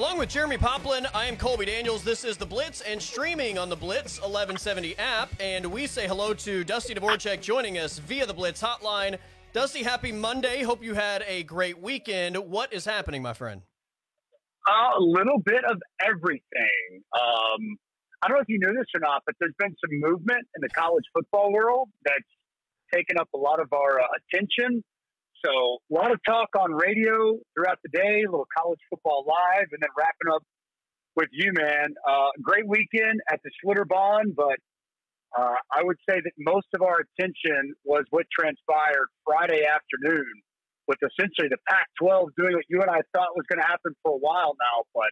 Along with Jeremy Poplin, I am Colby Daniels. This is The Blitz and streaming on the Blitz 1170 app. And we say hello to Dusty Dvoracek joining us via the Blitz hotline. Dusty, happy Monday. Hope you had a great weekend. What is happening, my friend? Uh, a little bit of everything. Um, I don't know if you knew this or not, but there's been some movement in the college football world that's taken up a lot of our uh, attention. So a lot of talk on radio throughout the day, a little college football live, and then wrapping up with you, man. Uh, great weekend at the Schlitterbahn, but uh, I would say that most of our attention was what transpired Friday afternoon with essentially the Pac-12 doing what you and I thought was going to happen for a while now, but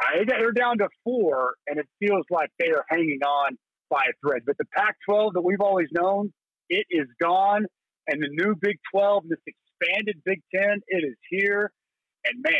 I, they're down to four, and it feels like they are hanging on by a thread. But the Pac-12 that we've always known, it is gone and the new Big 12, this expanded Big 10, it is here. And man,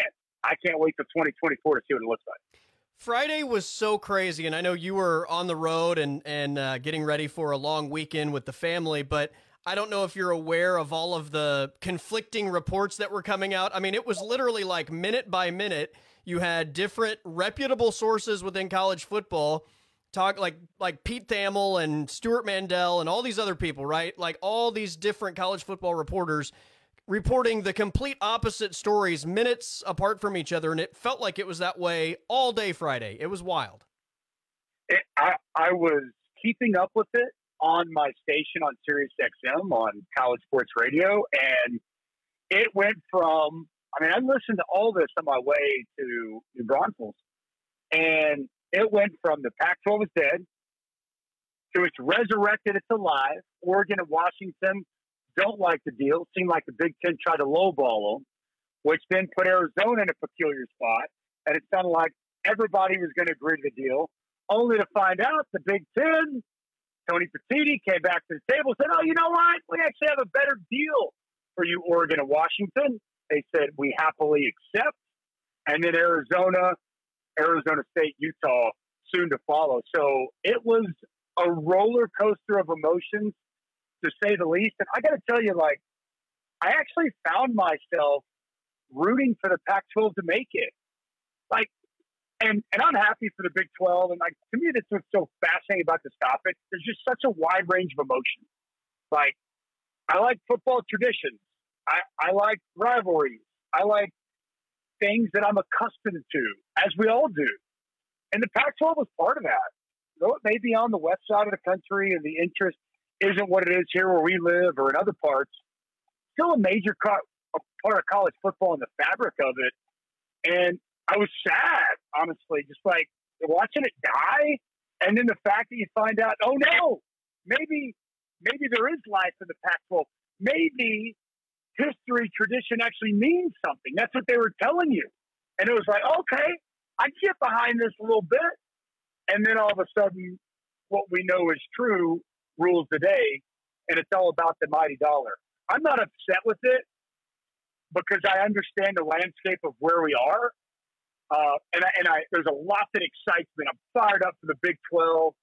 I can't wait for 2024 to see what it looks like. Friday was so crazy, and I know you were on the road and and uh, getting ready for a long weekend with the family, but I don't know if you're aware of all of the conflicting reports that were coming out. I mean, it was literally like minute by minute. You had different reputable sources within college football talk like like Pete Thamel and Stewart Mandel and all these other people, right? Like all these different college football reporters reporting the complete opposite stories minutes apart from each other and it felt like it was that way all day Friday. It was wild. It, I I was keeping up with it on my station on Sirius XM on College Sports Radio and it went from I mean I listened to all this on my way to New Braunfels and it went from the Pac 12 is dead to it's resurrected, it's alive. Oregon and Washington don't like the deal. Seemed like the Big Ten tried to lowball them, which then put Arizona in a peculiar spot. And it sounded like everybody was going to agree to the deal, only to find out the Big Ten, Tony Petitti came back to the table and said, Oh, you know what? We actually have a better deal for you, Oregon and Washington. They said, We happily accept. And then Arizona Arizona State, Utah soon to follow. So it was a roller coaster of emotions, to say the least. And I got to tell you, like, I actually found myself rooting for the Pac-12 to make it. Like, and and I'm happy for the Big 12. And like to me, that's what's so fascinating about this topic. There's just such a wide range of emotions. Like, I like football traditions. I, I like rivalries. I like things that I'm accustomed to, as we all do. And the Pac 12 was part of that. Though it may be on the west side of the country and the interest isn't what it is here where we live or in other parts, still a major co- a part of college football and the fabric of it. And I was sad, honestly, just like watching it die. And then the fact that you find out, oh no, maybe maybe there is life in the Pac-12. Maybe history, tradition actually means something. That's what they were telling you. And it was like, okay, I get behind this a little bit. And then all of a sudden, what we know is true rules the day, and it's all about the mighty dollar. I'm not upset with it because I understand the landscape of where we are. Uh, and I, and I, there's a lot that excites me. I'm fired up for the Big 12.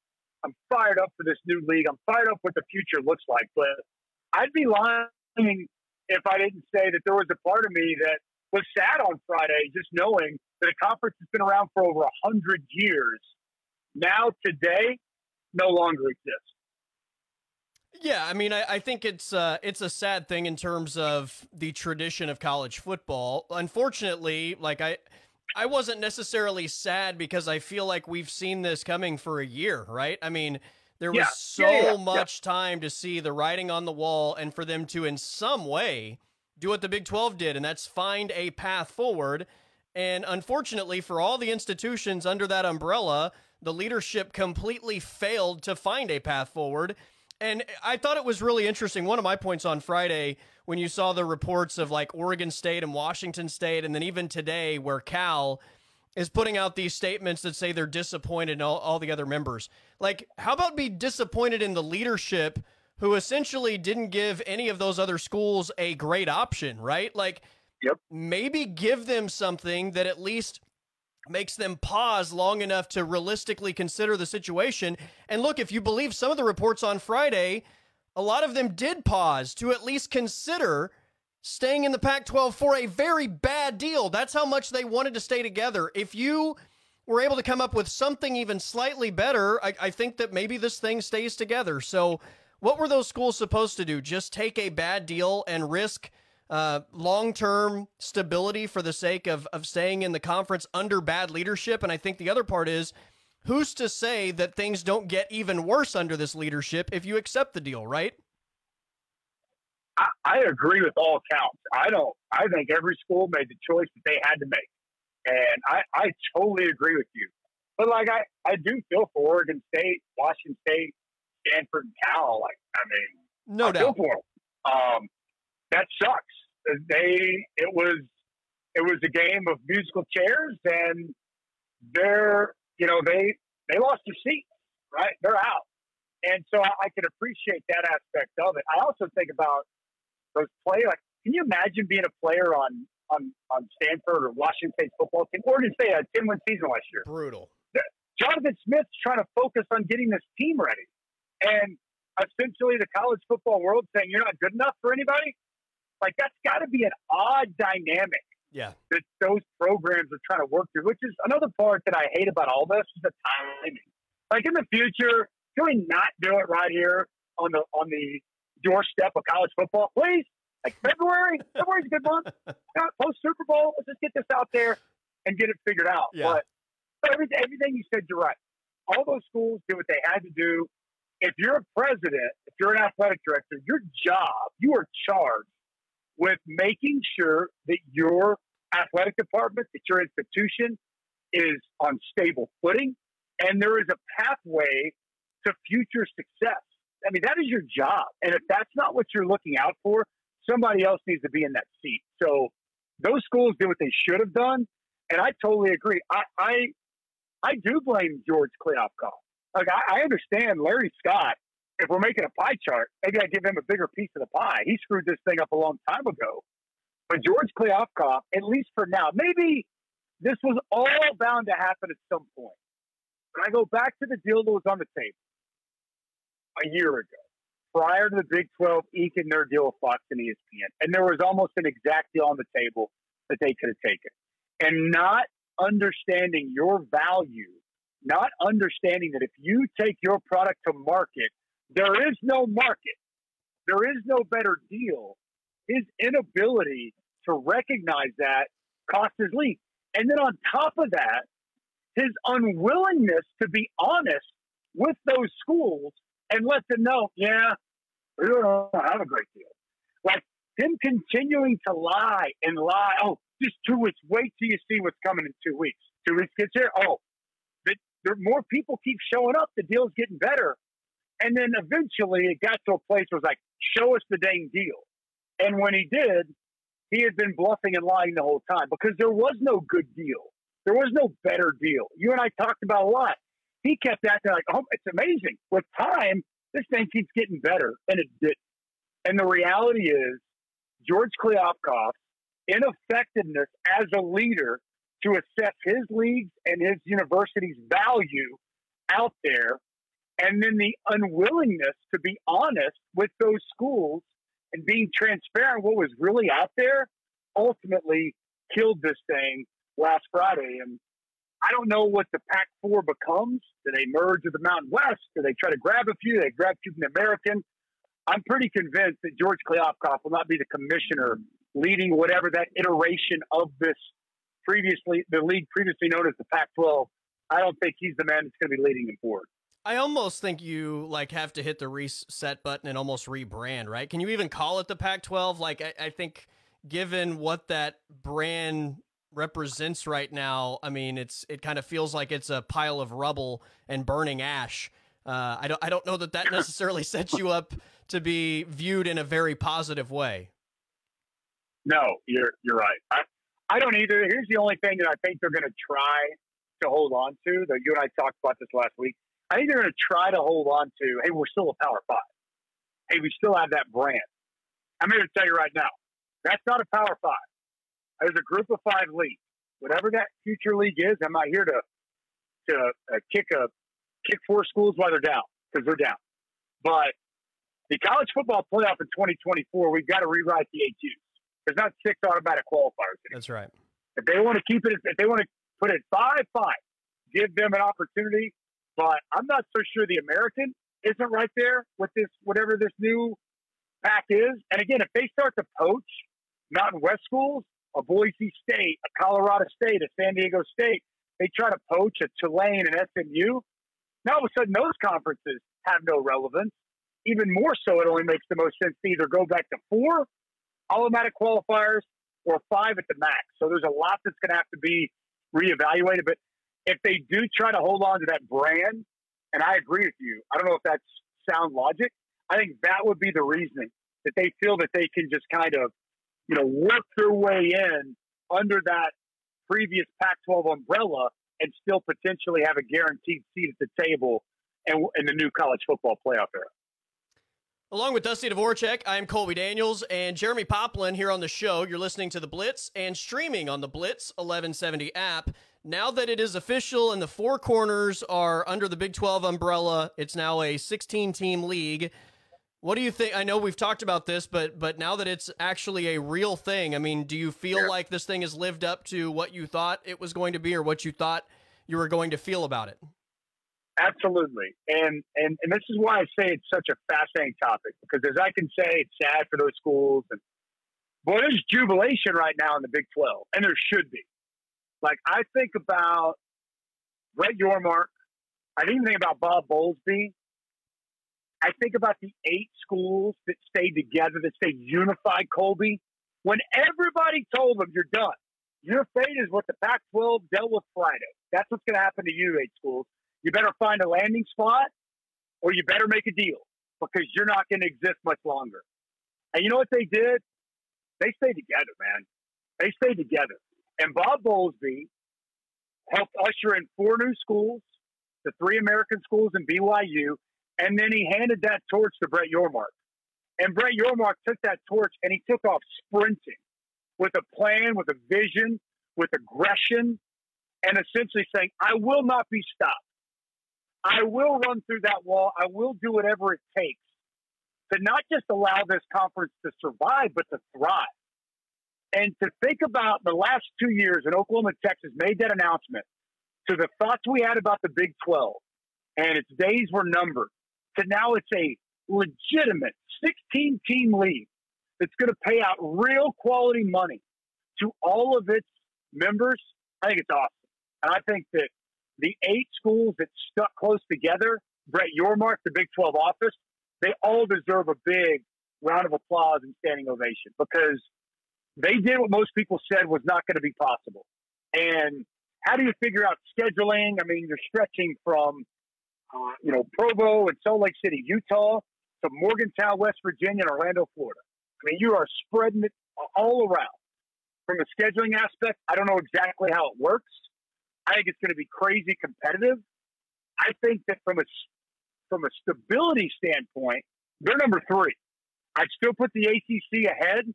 I'm fired up for this new league. I'm fired up what the future looks like. But I'd be lying if I didn't say that there was a part of me that was sad on Friday, just knowing that a conference that's been around for over a hundred years. Now, today, no longer exists. Yeah, I mean, I, I think it's uh, it's a sad thing in terms of the tradition of college football. Unfortunately, like I, I wasn't necessarily sad because I feel like we've seen this coming for a year, right? I mean, there was Yeah. so Yeah, much time to see the writing on the wall and for them to, in some way, do what the Big 12 did, and that's find a path forward. And unfortunately, for all the institutions under that umbrella, the leadership completely failed to find a path forward. And I thought it was really interesting. One of my points on Friday, when you saw the reports of like Oregon State and Washington State, and then even today, where Cal is putting out these statements that say they're disappointed in all, all the other members. Like, how about be disappointed in the leadership who essentially didn't give any of those other schools a great option, right? Like, Yep. maybe give them something that at least makes them pause long enough to realistically consider the situation. And look, if you believe some of the reports on Friday, a lot of them did pause to at least consider staying in the Pac 12 for a very bad deal. That's how much they wanted to stay together. If you were able to come up with something even slightly better, I, I think that maybe this thing stays together. So, what were those schools supposed to do? Just take a bad deal and risk uh, long term stability for the sake of, of staying in the conference under bad leadership? And I think the other part is who's to say that things don't get even worse under this leadership if you accept the deal, right? I, I agree with all counts. I don't. I think every school made the choice that they had to make, and I, I totally agree with you. But like I, I do feel for Oregon State, Washington State, Stanford, and Cal. Like I mean, no I doubt. For them. Um, that sucks. They it was it was a game of musical chairs, and they're you know they they lost their seat, Right, they're out, and so I, I can appreciate that aspect of it. I also think about those play like can you imagine being a player on on on Stanford or Washington State football team? Oregon State had a ten win season last year. Brutal. Jonathan Smith's trying to focus on getting this team ready. And essentially the college football world saying you're not good enough for anybody. Like that's gotta be an odd dynamic Yeah. that those programs are trying to work through, which is another part that I hate about all this is the timing. Like in the future, can we not do it right here on the on the doorstep of college football, please? Like February, February's a good month. Post Super Bowl, let's just get this out there and get it figured out. Yeah. But, but everything, everything you said, you're right. All those schools did what they had to do. If you're a president, if you're an athletic director, your job, you are charged with making sure that your athletic department, that your institution is on stable footing and there is a pathway to future success. I mean, that is your job. And if that's not what you're looking out for, somebody else needs to be in that seat. So those schools did what they should have done. And I totally agree. I, I, I do blame George Kliavkoff. Like, I, I understand Larry Scott. If we're making a pie chart, maybe I give him a bigger piece of the pie. He screwed this thing up a long time ago. But George Kliavkoff, at least for now, maybe this was all bound to happen at some point. When I go back to the deal that was on the table a year ago, prior to the Big 12 eking their deal with Fox and ESPN, and there was almost an exact deal on the table that they could have taken. And not understanding your value, not understanding that if you take your product to market, there is no market, there is no better deal. His inability to recognize that cost his league. And then on top of that, his unwillingness to be honest with those schools and let them know, yeah, we don't have a great deal. Like him continuing to lie and lie. Oh, just two weeks. Wait till you see what's coming in two weeks. Two weeks gets here. Oh, but there more people keep showing up. The deal's getting better. And then eventually it got to a place where it was like, show us the dang deal. And when he did, he had been bluffing and lying the whole time because there was no good deal. There was no better deal. You and I talked about a lot. He kept acting like, oh, it's amazing. With time, this thing keeps getting better. And it did. And the reality is, George Kliavkoff's ineffectiveness as a leader to assess his leagues and his university's value out there, and then the unwillingness to be honest with those schools and being transparent what was really out there ultimately killed this thing last Friday. And I don't know what the Pac 4 becomes. Do they merge with the Mountain West? Do they try to grab a few? Do they grab two from American? I'm pretty convinced that George Kliavkoff will not be the commissioner leading whatever that iteration of this previously, the league previously known as the Pac 12. I don't think he's the man that's going to be leading them forward. I almost think you like have to hit the reset button and almost rebrand, right? Can you even call it the Pac-12? Like, I, I think given what that brand represents right now, I mean, it's it kind of feels like it's a pile of rubble and burning ash. Uh, I don't I don't know that that necessarily sets you up to be viewed in a very positive way. No, you're you're right. I I don't either. Here's the only thing that I think they're going to try to hold on to. That you and I talked about this last week. I think they're going to try to hold on to. Hey, we're still a Power Five. Hey, we still have that brand. I'm here to tell you right now, that's not a Power Five. There's a Group of Five league. Whatever that future league is, I'm not here to to uh, kick a kick four schools while they're down because they're down. But the college football playoff in 2024, we've got to rewrite the AQs. There's not six automatic qualifiers. Anymore. That's right. If they want to keep it, if they want to put it five, five, give them an opportunity. But I'm not so sure the American isn't right there with this, whatever this new pack is. And again, if they start to poach Mountain West schools, a Boise State, a Colorado State, a San Diego State, they try to poach a Tulane and SMU. Now all of a sudden, those conferences have no relevance. Even more so, it only makes the most sense to either go back to four automatic qualifiers or five at the max. So there's a lot that's going to have to be reevaluated. But if they do try to hold on to that brand, and I agree with you, I don't know if that's sound logic. I think that would be the reasoning that they feel that they can just kind of, you know, work their way in under that previous Pac-12 umbrella and still potentially have a guaranteed seat at the table in, in the new college football playoff era. Along with Dusty Dvoracek, I'm Colby Daniels and Jeremy Poplin here on the show. You're listening to The Blitz and streaming on the Blitz 1170 app. Now that it is official and the four corners are under the Big 12 umbrella, it's now a 16 team league. What do you think? I know we've talked about this, but but now that it's actually a real thing, I mean, do you feel yeah. like this thing has lived up to what you thought it was going to be or what you thought you were going to feel about it? Absolutely. And, and, and this is why I say it's such a fascinating topic because as I can say, it's sad for those schools. And boy, there's jubilation right now in the Big 12, and there should be. Like, I think about Brett Yormark. I didn't think about Bob Bowlesby. I think about the eight schools that stayed together, that stayed unified, Colby. When everybody told them, you're done. Your fate is what the Pac 12 dealt with Friday. That's what's going to happen to you, eight schools you better find a landing spot or you better make a deal because you're not going to exist much longer. And you know what they did? They stayed together, man. They stayed together. And Bob Bowlesby helped usher in four new schools, the three American schools and BYU, and then he handed that torch to Brett Yormark. And Brett Yormark took that torch and he took off sprinting with a plan, with a vision, with aggression, and essentially saying, I will not be stopped. I will run through that wall. I will do whatever it takes to not just allow this conference to survive, but to thrive. And to think about the last two years in Oklahoma, Texas made that announcement to the thoughts we had about the Big 12 and its days were numbered to now it's a legitimate 16 team league that's going to pay out real quality money to all of its members. I think it's awesome. And I think that the eight schools that stuck close together, Brett Yormark, the Big 12 office, they all deserve a big round of applause and standing ovation because they did what most people said was not going to be possible. And how do you figure out scheduling? I mean, you're stretching from, Uh, you know, Provo and Salt Lake City, Utah, to Morgantown, West Virginia, and Orlando, Florida. I mean, you are spreading it all around. From a scheduling aspect, I don't know exactly how it works. I think it's going to be crazy competitive. I think that from a from a stability standpoint, they're number three. I'd still put the ACC ahead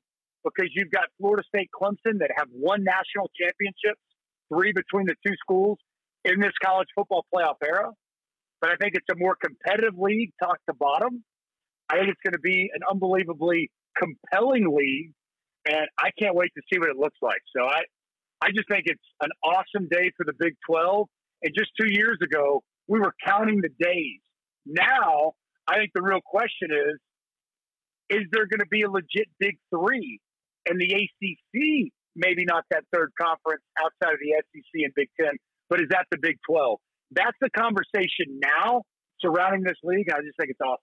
because you've got Florida State, Clemson that have won national championships, three between the two schools in this college football playoff era. But I think it's a more competitive league, top to bottom. I think it's going to be an unbelievably compelling league, and I can't wait to see what it looks like. So I, I just think it's an awesome day for the Big 12. And just two years ago, we were counting the days. Now, I think the real question is is there going to be a legit Big Three? And the ACC, maybe not that third conference outside of the SEC and Big Ten, but is that the Big 12? That's the conversation now surrounding this league. I just think it's awesome.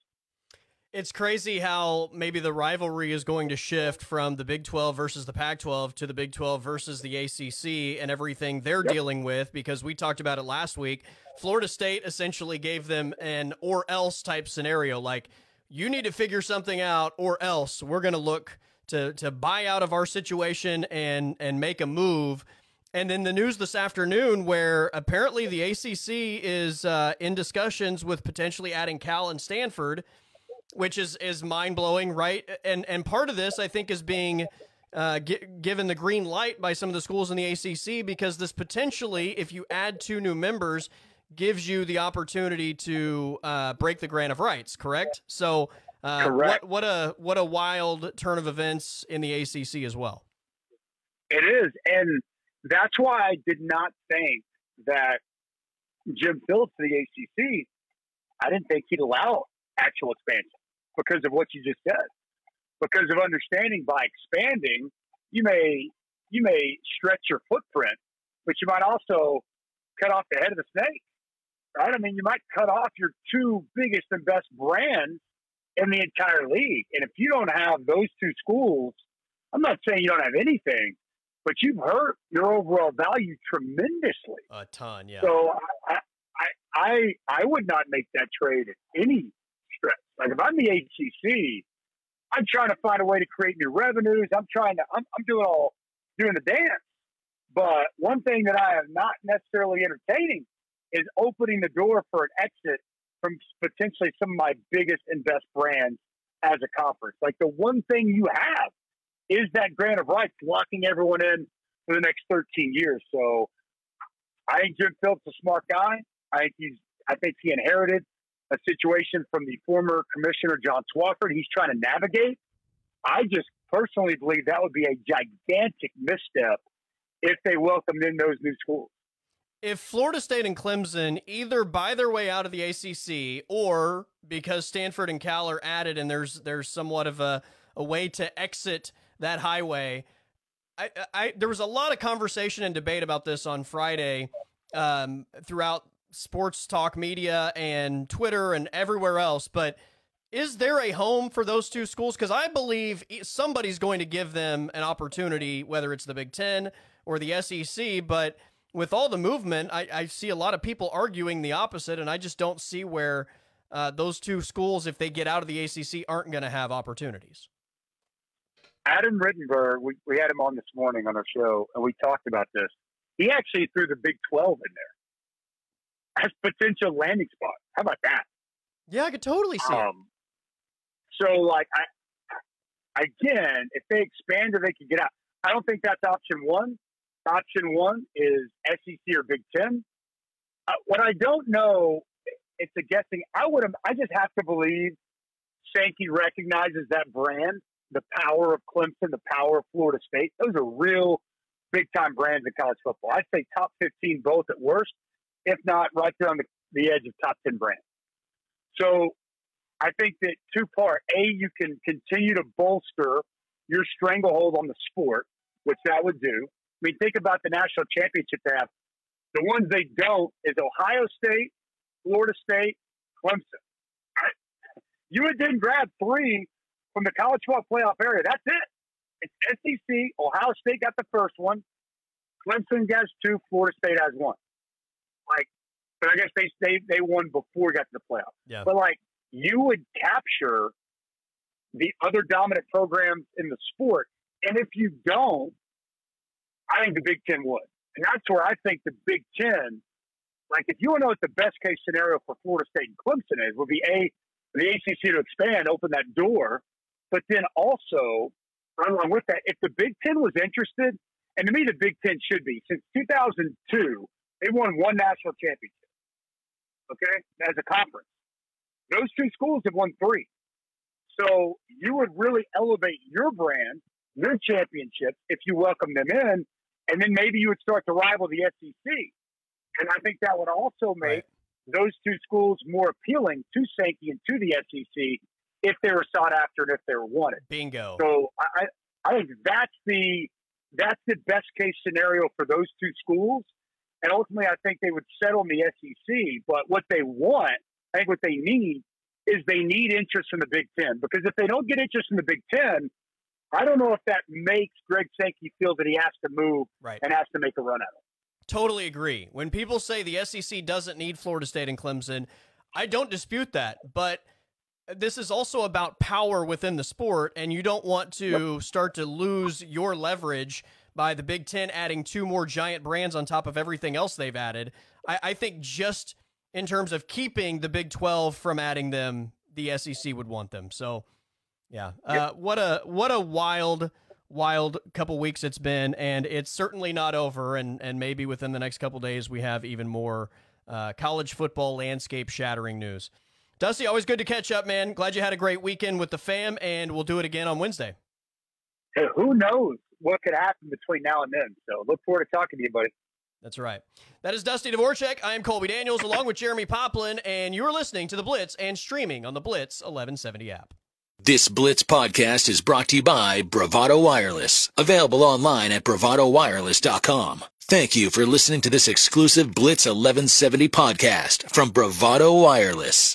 It's crazy how maybe the rivalry is going to shift from the Big 12 versus the Pac 12 to the Big 12 versus the ACC and everything they're yep. dealing with because we talked about it last week. Florida State essentially gave them an or else type scenario like, you need to figure something out or else we're going to look to, to buy out of our situation and, and make a move. And then the news this afternoon, where apparently the ACC is uh, in discussions with potentially adding Cal and Stanford which is is mind blowing, right? And and part of this, I think, is being uh, given the green light by some of the schools in the ACC because this potentially, if you add two new members, gives you the opportunity to uh, break the grant of rights. Correct? So. Uh, Correct. What, what a what a wild turn of events in the ACC as well. It is, and that's why I did not think that Jim Phillips of the ACC. I didn't think he'd allow actual expansion because of what you just said. Because of understanding by expanding, you may you may stretch your footprint, but you might also cut off the head of the snake. Right? I mean, you might cut off your two biggest and best brands in the entire league. And if you don't have those two schools, I'm not saying you don't have anything, but you've hurt your overall value tremendously. A ton, yeah. So I, I, I, I would not make that trade at any stretch. Like if I'm the ACC, I'm trying to find a way to create new revenues. I'm trying to, I'm, I'm doing all, doing the dance. But one thing that I am not necessarily entertaining is opening the door for an exit from potentially some of my biggest and best brands as a conference. Like the one thing you have is that grant of rights locking everyone in for the next 13 years. So I think Jim Phillips is a smart guy. I think he's I think he inherited a situation from the former commissioner John Swofford. He's trying to navigate. I just personally believe that would be a gigantic misstep if they welcomed in those new schools. If Florida State and Clemson either buy their way out of the ACC or because Stanford and Cal are added and there's there's somewhat of a, a way to exit that highway, I, I there was a lot of conversation and debate about this on Friday um, throughout sports talk media and Twitter and everywhere else. But is there a home for those two schools? Because I believe somebody's going to give them an opportunity, whether it's the Big Ten or the SEC. But with all the movement, I, I see a lot of people arguing the opposite, and I just don't see where uh, those two schools, if they get out of the ACC, aren't going to have opportunities. Adam Rittenberg, we, we had him on this morning on our show, and we talked about this. He actually threw the Big 12 in there as potential landing spot. How about that? Yeah, I could totally see um, it. So, like, I, again, if they expand expanded, they could get out. I don't think that's option one. Option one is SEC or Big Ten. Uh, what I don't know, it's a guessing. I would. I just have to believe Sankey recognizes that brand the power of Clemson, the power of Florida State. Those are real big time brands in college football. I'd say top 15 both at worst, if not right there on the, the edge of top 10 brands. So I think that two part A, you can continue to bolster your stranglehold on the sport, which that would do. I mean, think about the national championship they have. The ones they don't is Ohio State, Florida State, Clemson. You would then grab three from the college football playoff area. That's it. It's SEC. Ohio State got the first one. Clemson has two. Florida State has one. Like, but I guess they they they won before got to the playoff. Yeah. But like, you would capture the other dominant programs in the sport, and if you don't, I think the Big Ten would, and that's where I think the Big Ten. Like, if you want to know what the best case scenario for Florida State and Clemson is, would be a the ACC to expand, open that door but then also, along with that, if the Big Ten was interested, and to me, the Big Ten should be, since 2002, they won one national championship, okay, as a conference. Those two schools have won three. So you would really elevate your brand, your championship, if you welcome them in, and then maybe you would start to rival the SEC. And I think that would also make right. those two schools more appealing to Sankey and to the SEC if they were sought after and if they were wanted. Bingo. So I, I think that's the that's the best case scenario for those two schools. And ultimately, I think they would settle in the SEC. But what they want, I think what they need is they need interest in the Big Ten. Because if they don't get interest in the Big Ten, I don't know if that makes Greg Sankey feel that he has to move right. and has to make a run at it. Totally agree. When people say the SEC doesn't need Florida State and Clemson, I don't dispute that. But – this is also about power within the sport, and you don't want to start to lose your leverage by the Big Ten adding two more giant brands on top of everything else they've added. I, I think just in terms of keeping the Big Twelve from adding them, the SEC would want them. So, yeah, uh, what a what a wild wild couple weeks it's been, and it's certainly not over. And and maybe within the next couple days we have even more uh, college football landscape shattering news. Dusty, always good to catch up, man. Glad you had a great weekend with the fam, and we'll do it again on Wednesday. Hey, who knows what could happen between now and then? So look forward to talking to you, buddy. That's right. That is Dusty Dvoracek. I am Colby Daniels along with Jeremy Poplin, and you're listening to The Blitz and streaming on the Blitz 1170 app. This Blitz podcast is brought to you by Bravado Wireless, available online at bravadowireless.com. Thank you for listening to this exclusive Blitz 1170 podcast from Bravado Wireless.